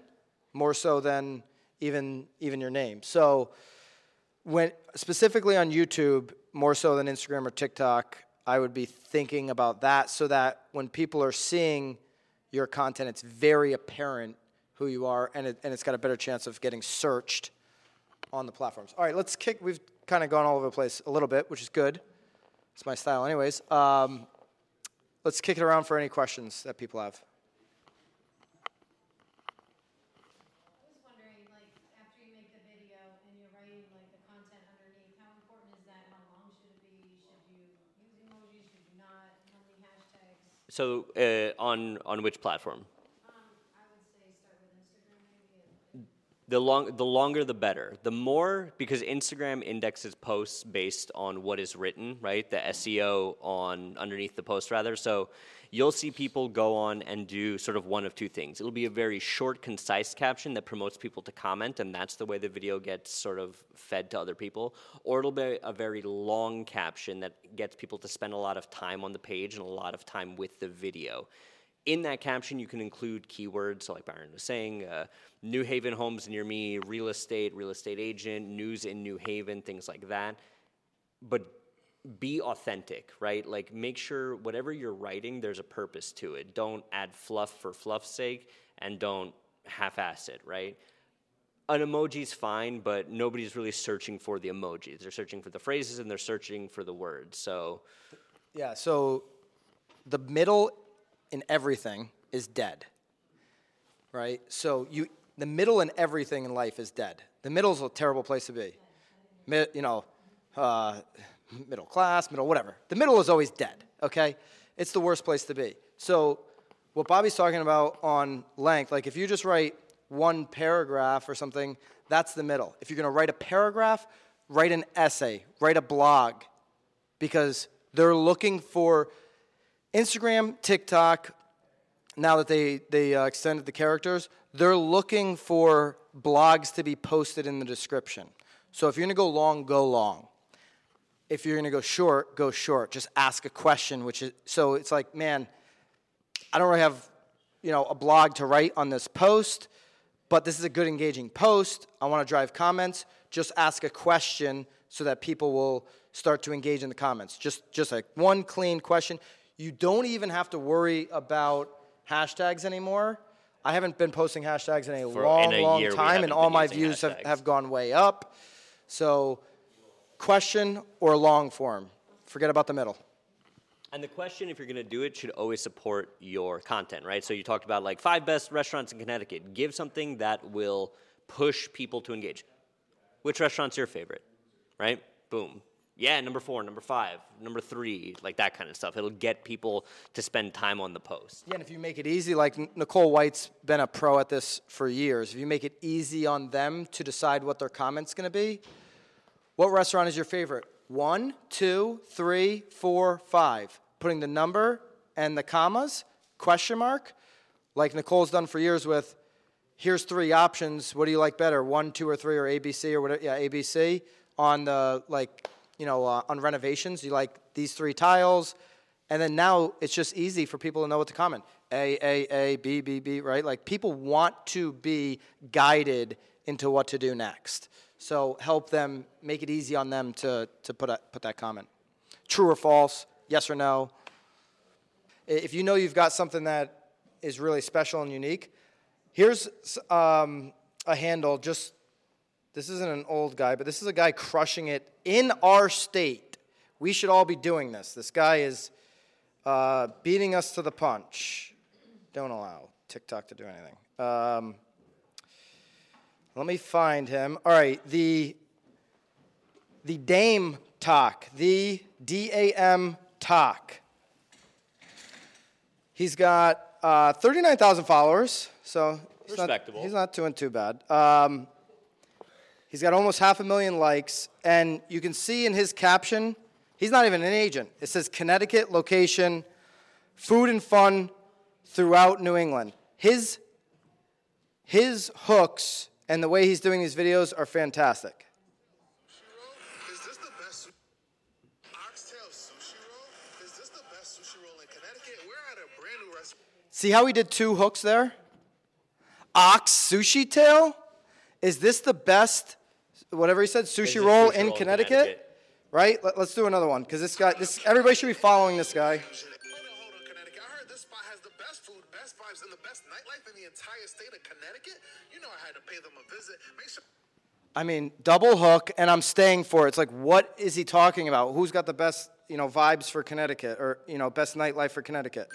more so than even even your name. So, when specifically on YouTube, more so than Instagram or TikTok, I would be thinking about that so that when people are seeing your content, it's very apparent who you are, and, it, and it's got a better chance of getting searched on the platforms. All right, let's kick. We've kind of gone all over the place a little bit, which is good. It's my style, anyways. Um, let's kick it around for any questions that people have. I was wondering, like, after you make the video and you're writing like the content underneath, how important is that? How long should it be? Should you use emojis? Should you not? How many hashtags? So uh, on on which platform? Um, I would say start with Instagram maybe. And, The long the longer the better. The more because Instagram indexes posts based on what is written, right? The SEO on underneath the post rather. So you'll see people go on and do sort of one of two things. It'll be a very short concise caption that promotes people to comment and that's the way the video gets sort of fed to other people, or it'll be a very long caption that gets people to spend a lot of time on the page and a lot of time with the video in that caption, you can include keywords, so like Byron was saying, uh, New Haven homes near me, real estate, real estate agent, news in New Haven, things like that. But be authentic, right? Like make sure whatever you're writing, there's a purpose to it. Don't add fluff for fluff's sake, and don't half-ass it, right? An emoji's fine, but nobody's really searching for the emojis. They're searching for the phrases and they're searching for the words. So Yeah, so the middle in everything is dead. Right? So you the middle in everything in life is dead. The middle's a terrible place to be. Mi- you know, uh, middle class, middle whatever. The middle is always dead, okay? It's the worst place to be. So what Bobby's talking about on length, like if you just write one paragraph or something, that's the middle. If you're going to write a paragraph, write an essay, write a blog because they're looking for Instagram, TikTok, now that they, they uh, extended the characters, they're looking for blogs to be posted in the description. So if you're gonna go long, go long. If you're gonna go short, go short. Just ask a question, which is so it's like, man, I don't really have, you know, a blog to write on this post, but this is a good engaging post. I want to drive comments. Just ask a question so that people will start to engage in the comments. Just just like one clean question. You don't even have to worry about hashtags anymore. I haven't been posting hashtags in a For- long, in a long year, time, and all my using views have, have gone way up. So, question or long form. Forget about the middle. And the question, if you're going to do it, should always support your content, right? So you talked about like five best restaurants in Connecticut. Give something that will push people to engage. Which restaurant's your favorite, right? Boom. Yeah, number four, number five, number three, like that kind of stuff. It'll get people to spend time on the post. Yeah, and if you make it easy, like Nicole White's been a pro at this for years. If you make it easy on them to decide what their comment's going to be, what restaurant is your favorite? One, two, three, four, five. Putting the number and the commas, question mark, like Nicole's done for years with. Here's three options. What do you like better? One, two, or three, or ABC, or whatever. Yeah, ABC on the like, you know, uh, on renovations. You like these three tiles, and then now it's just easy for people to know what to comment. A, A, A, B, B, B. Right? Like people want to be guided into what to do next. So help them, make it easy on them to to put a, put that comment. True or false? Yes or no? If you know you've got something that is really special and unique, Here's um, a handle. Just this isn't an old guy, but this is a guy crushing it in our state. We should all be doing this. This guy is uh, beating us to the punch. Don't allow TikTok to do anything. Um, let me find him. All right, the the Dame Talk, the D A M Talk. He's got uh, 39,000 followers, so he's Respectable. Not, he's not doing too bad. Um, he's got almost half a million likes, and you can see in his caption, he's not even an agent. It says Connecticut location, food and fun throughout New England. His his hooks and the way he's doing these videos are fantastic. Is this the best su- oxtail sushi roll? Is this the best sushi roll in Connecticut? We're at a brand new restaurant. See how he did two hooks there? Ox sushi tail? Is this the best, whatever he said, sushi Is roll sushi in roll in Connecticut? Connecticut? Right? Let, us do another one because this guy, this everybody should be following this guy. Hold on, hold on, Connecticut. I heard this spot has the best food, best vibes, and the best nightlife in the entire state of Connecticut. You know I had to pay them a visit. Make sure. I mean, double hook, and I'm staying for it. It's like, what is he talking about? Who's got the best, you know, vibes for Connecticut, or you know, best nightlife for Connecticut?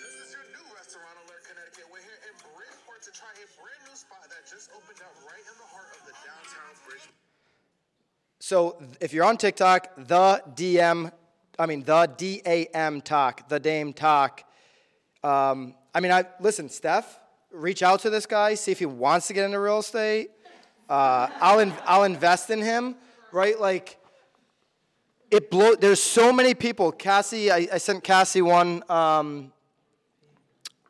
So if you're on TikTok, the DM, I mean the D A M talk, the Dame talk. Um, I mean, I listen, Steph, reach out to this guy, see if he wants to get into real estate. Uh, I'll in, I'll invest in him, right? Like it blow. There's so many people. Cassie, I, I sent Cassie one um,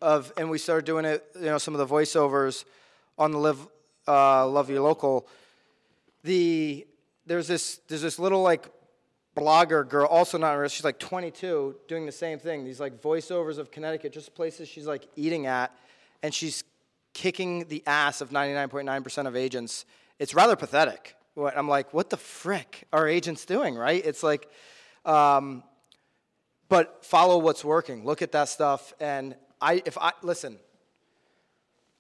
of, and we started doing it. You know, some of the voiceovers on the live, uh, love your local the there's this there's this little like blogger girl, also not real. She's like 22, doing the same thing. These like voiceovers of Connecticut, just places she's like eating at, and she's kicking the ass of 99.9% of agents. It's rather pathetic. I'm like, what the frick are agents doing, right? It's like, um, but follow what's working. Look at that stuff, and I if I listen,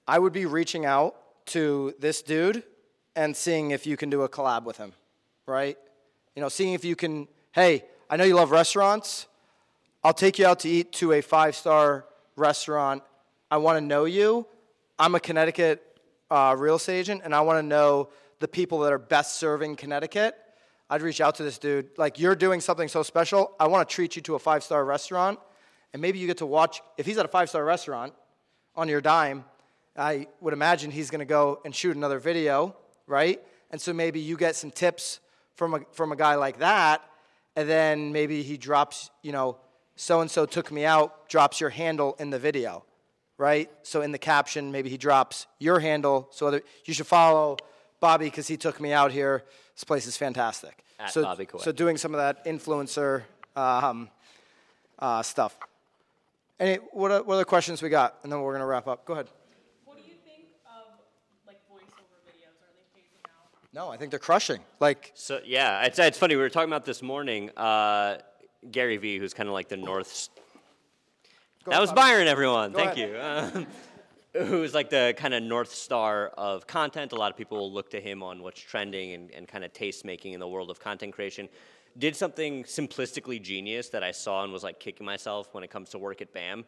I would be reaching out to this dude and seeing if you can do a collab with him, right? You know, seeing if you can, hey, I know you love restaurants. I'll take you out to eat to a five star restaurant. I want to know you. I'm a Connecticut uh, real estate agent, and I want to know the people that are best serving Connecticut. I'd reach out to this dude. Like, you're doing something so special. I want to treat you to a five star restaurant. And maybe you get to watch, if he's at a five star restaurant on your dime, I would imagine he's going to go and shoot another video, right? And so maybe you get some tips from a, from a guy like that, and then maybe he drops, you know, so and so took me out, drops your handle in the video, right? So in the caption, maybe he drops your handle. So other, you should follow Bobby because he took me out here. This place is fantastic. At so, Bobby Kawhi. so doing some of that influencer um, uh, stuff. Any what, what other questions we got? And then we're gonna wrap up. Go ahead. What do you think of like voiceover videos? Are they phasing out? No, I think they're crushing. Like, So yeah, it's it's funny. We were talking about this morning. Uh, Gary Vee, who's kind of like the North. Go that was Bobby. Byron, everyone. Go Thank ahead. you. Um, who's like the kind of North Star of content. A lot of people will look to him on what's trending and, and kind of taste making in the world of content creation. Did something simplistically genius that I saw and was like kicking myself when it comes to work at BAM.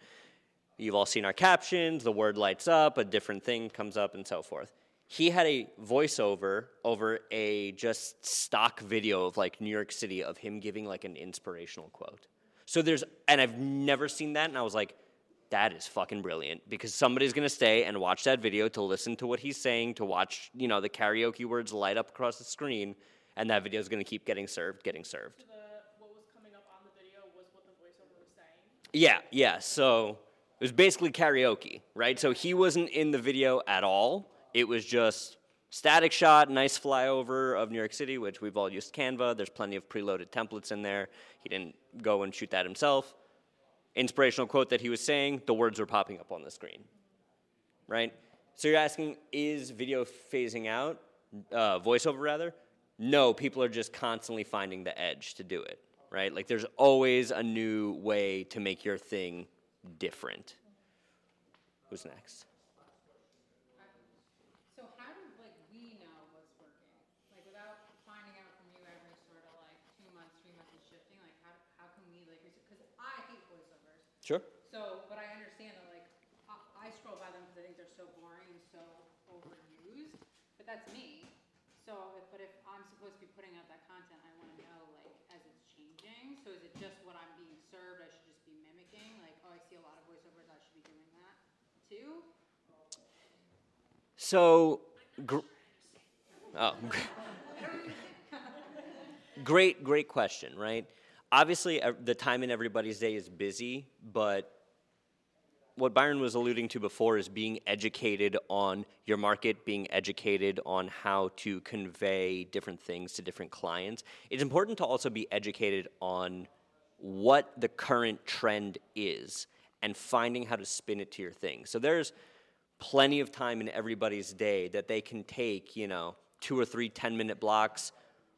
You've all seen our captions, the word lights up, a different thing comes up, and so forth. He had a voiceover over a just stock video of like New York City of him giving like an inspirational quote. So there's, and I've never seen that, and I was like, that is fucking brilliant because somebody's gonna stay and watch that video to listen to what he's saying, to watch, you know, the karaoke words light up across the screen, and that video is gonna keep getting served, getting served. The what was coming up on the video was what the voiceover was saying. Yeah, yeah. So it was basically karaoke, right? So he wasn't in the video at all. It was just static shot, nice flyover of New York City, which we've all used Canva. There's plenty of preloaded templates in there. He didn't go and shoot that himself. Inspirational quote that he was saying, the words were popping up on the screen, right? So you're asking, is video phasing out? Uh, voiceover, rather? No, people are just constantly finding the edge to do it, right? Like there's always a new way to make your thing different. Who's next? Sure. So, but I understand that, like, I, I scroll by them because I think they're so boring and so overused, but that's me. So, if, but if I'm supposed to be putting out that content, I wanna know, like, as it's changing, so is it just what I'm being served, I should just be mimicking? Like, oh, I see a lot of voiceovers, I should be doing that too? So, gr- oh, great, great question, right? Obviously, the time in everybody's day is busy, but what Byron was alluding to before is being educated on your market, being educated on how to convey different things to different clients. It's important to also be educated on what the current trend is and finding how to spin it to your thing. So there's plenty of time in everybody's day that they can take, you know, two or three 10 minute blocks.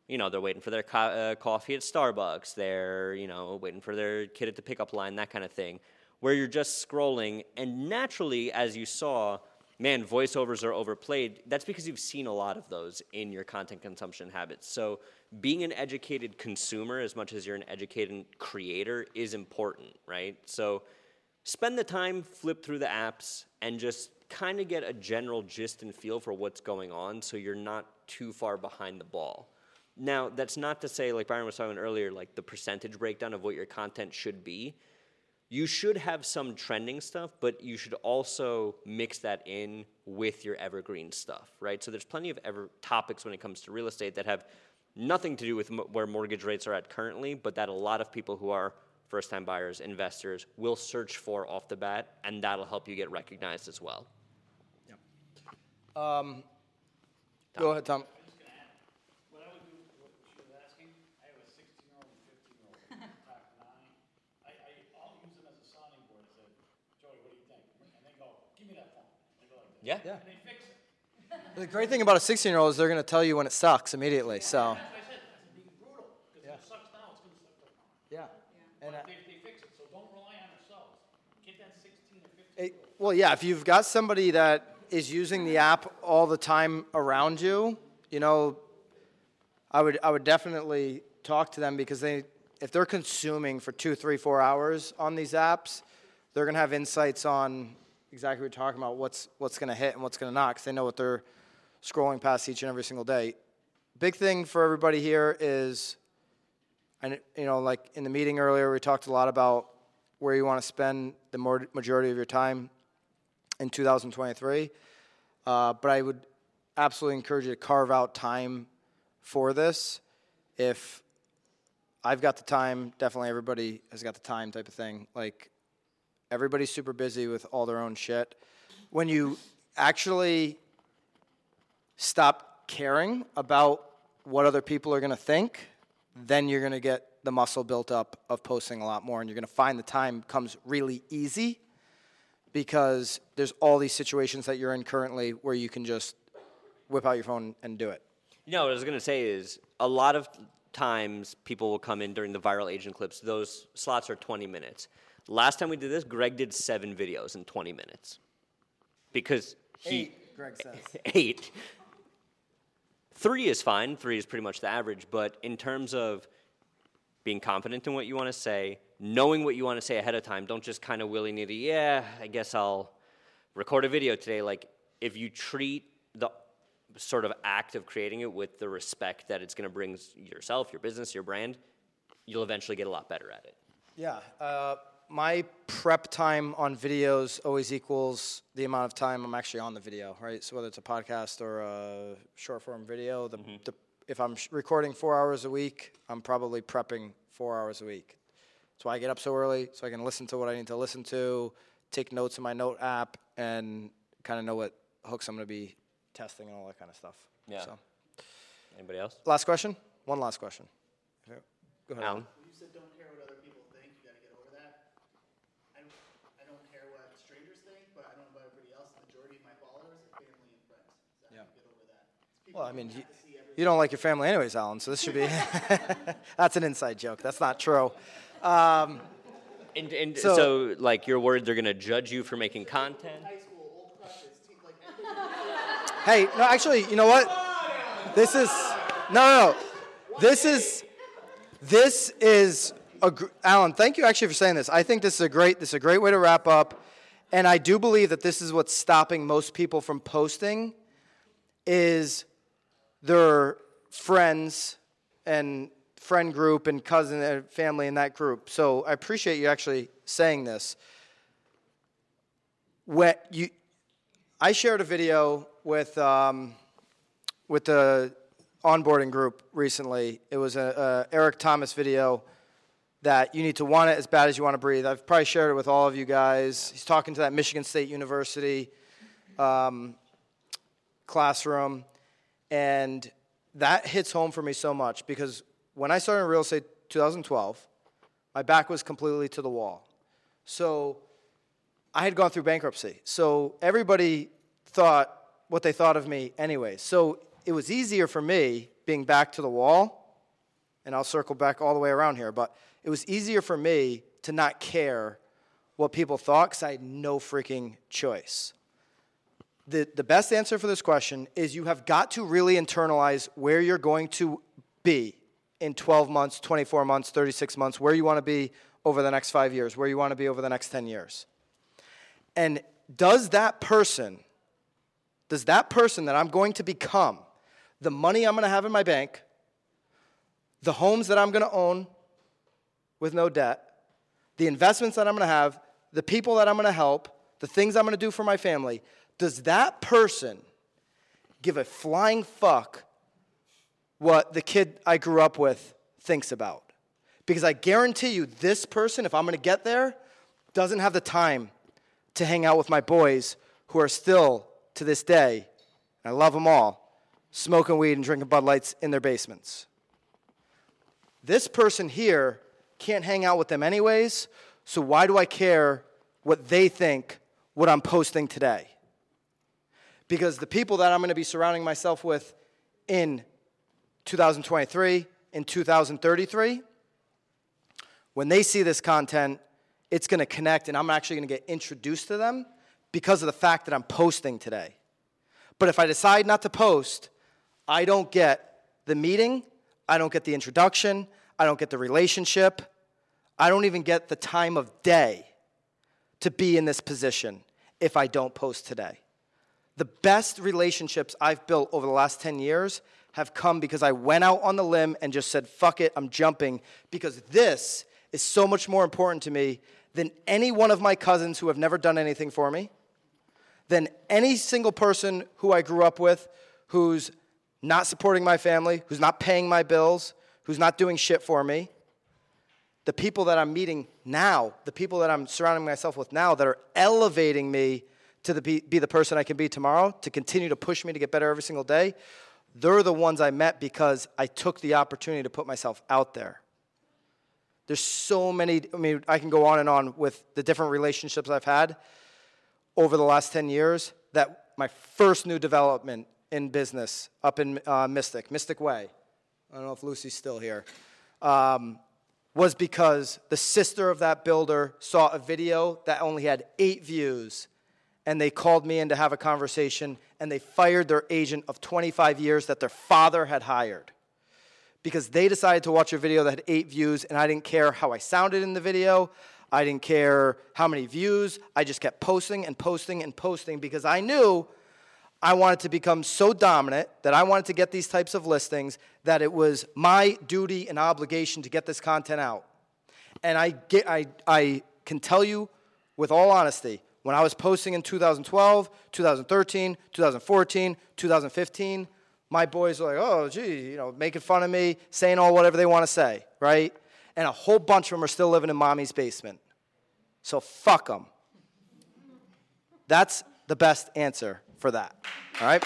You know, they're waiting for their co- uh, coffee at Starbucks. They're, you know, waiting for their kid at the pickup line, that kind of thing, where you're just scrolling. And naturally, as you saw, man, voiceovers are overplayed. That's because you've seen a lot of those in your content consumption habits. So, being an educated consumer as much as you're an educated creator is important, right? So, spend the time, flip through the apps, and just kind of get a general gist and feel for what's going on so you're not too far behind the ball. Now, that's not to say, like Byron was talking earlier, like the percentage breakdown of what your content should be. You should have some trending stuff, but you should also mix that in with your evergreen stuff, right? So there's plenty of ever topics when it comes to real estate that have nothing to do with where mortgage rates are at currently, but that a lot of people who are first time buyers, investors will search for off the bat, and that'll help you get recognized as well. Yeah. Um, go ahead, Tom. What I would do, what she was asking, I have a sixteen-year-old and fifteen-year-old, talk nine. I, I, I'll use them as a sounding board, I say, Joey, what do you think? And they go, give me that phone. They go like this. Yeah. Yeah. And they fix it. The great thing about a 16 year old is they're going to tell you when it sucks immediately. So, That's what I said, that's being brutal, because if it sucks now, it's gonna suck tomorrow. yeah. And, uh, they, they fix it, so don't rely on yourselves. Get that sixteen or fifteen. well, yeah, if you've got somebody that is using the app all the time around you, you know, I would I would definitely talk to them because they if they're consuming for two, three, four hours on these apps, they're gonna have insights on exactly what you're talking about, what's what's gonna hit and what's gonna not, because they know what they're scrolling past each and every single day. Big thing for everybody here is, and you know, like in the meeting earlier, we talked a lot about where you want to spend the majority of your time in 2023. Uh, but I would absolutely encourage you to carve out time for this. If I've got the time, definitely everybody has got the time type of thing. Like everybody's super busy with all their own shit. When you actually stop caring about what other people are going to think, then you're going to get the muscle built up of posting a lot more and you're going to find the time comes really easy because there's all these situations that you're in currently where you can just whip out your phone and do it. You know, what I was going to say is a lot of times people will come in during the viral agent clips. Those slots are 20 minutes. Last time we did this, Greg did seven videos in 20 minutes because he Greg says. eight. Three is fine. Three is pretty much the average. But in terms of being confident in what you want to say, knowing what you want to say ahead of time, don't just kind of willy nilly, yeah, I guess I'll record a video today. Like, if you treat the sort of act of creating it with the respect that it's going to bring yourself, your business, your brand, you'll eventually get a lot better at it. Yeah. Uh, my prep time on videos always equals the amount of time I'm actually on the video, right? So whether it's a podcast or a short form video, the, mm-hmm. the, if I'm sh- recording four hours a week, I'm probably prepping four hours a week. That's why I get up so early, so I can listen to what I need to listen to, take notes in my note app, and kind of know what hooks I'm going to be testing and all that kind of stuff. Yeah. So, Anybody else? last question. One last question. Go ahead. Alan? You said don't care what other people think, you gotta get over that. I, I don't care what strangers think, but I don't know about everybody else, the majority of my followers are family and friends, so I have to get over that. People Well, I mean, you, have to see every- you don't like your family anyways, Alan, so this should be. that's an inside joke. That's not true. Um, And, and So- so, like, your words are going to judge you for making content? High school, old crushes, te- like, everybody- hey, no, actually, you know what? This is. No, no, no. This is. This is Agr- Alan, thank you actually for saying this. I think this is a great this is a great way to wrap up, and I do believe that this is what's stopping most people from posting, is their friends and friend group and cousin and family in that group. So I appreciate you actually saying this. When you, I shared a video with um, with the onboarding group recently. It was a, Eric Thomas video that you need to want it as bad as you want to breathe. I've probably shared it with all of you guys. He's talking to that Michigan State University um, classroom, and that hits home for me so much because when I started in real estate 2012, my back was completely to the wall. So I had gone through bankruptcy. So everybody thought what they thought of me anyway. So it was easier for me being back to the wall, and I'll circle back all the way around here, but it was easier for me to not care what people thought because I had no freaking choice. The, the best answer for this question is you have got to really internalize where you're going to be in 12 months, 24 months, 36 months, where you want to be over the next five years, where you want to be over the next 10 years. And does that person, does that person that I'm going to become, the money I'm going to have in my bank, the homes that I'm going to own with no debt, the investments that I'm going to have, the people that I'm going to help, the things I'm going to do for my family, does that person give a flying fuck what the kid I grew up with thinks about? Because I guarantee you, this person, if I'm to get there, doesn't have the time to hang out with my boys who are still, to this day, and I love them all, smoking weed and drinking Bud Lights in their basements. This person here can't hang out with them anyways, so why do I care what they think what I'm posting today? Because the people that I'm going to be surrounding myself with in 2023, in 2033, when they see this content, it's going to connect and I'm actually going to get introduced to them because of the fact that I'm posting today. But if I decide not to post, I don't get the meeting, I don't get the introduction, I don't get the relationship, I don't even get the time of day to be in this position if I don't post today. The best relationships I've built over the last 10 years have come because I went out on the limb and just said, fuck it, I'm jumping, because this is so much more important to me than any one of my cousins who have never done anything for me, than any single person who I grew up with who's not supporting my family, who's not paying my bills, who's not doing shit for me. The people that I'm meeting now, the people that I'm surrounding myself with now that are elevating me to the, be, be the person I can be tomorrow, to continue to push me to get better every single day, they're the ones I met because I took the opportunity to put myself out there. There's so many, I mean, I can go on and on with the different relationships I've had over the last 10 years that my first new development in business up in uh, Mystic, Mystic Way, I don't know if Lucy's still here, um, was because the sister of that builder saw a video that only had eight views and they called me in to have a conversation and they fired their agent of 25 years that their father had hired because they decided to watch a video that had eight views and I didn't care how I sounded in the video. I didn't care how many views. I just kept posting and posting and posting because I knew I wanted to become so dominant that I wanted to get these types of listings that it was my duty and obligation to get this content out. And I, get, I, I can tell you with all honesty, when I was posting in 2012, 2013, 2014, 2015, my boys were like, oh, gee, you know, making fun of me, saying all whatever they want to say, right? And a whole bunch of them are still living in mommy's basement. So fuck them. That's the best answer for that. All right?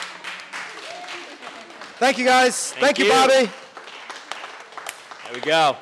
Thank you guys. Thank, Thank you, you. Bobby. There we go.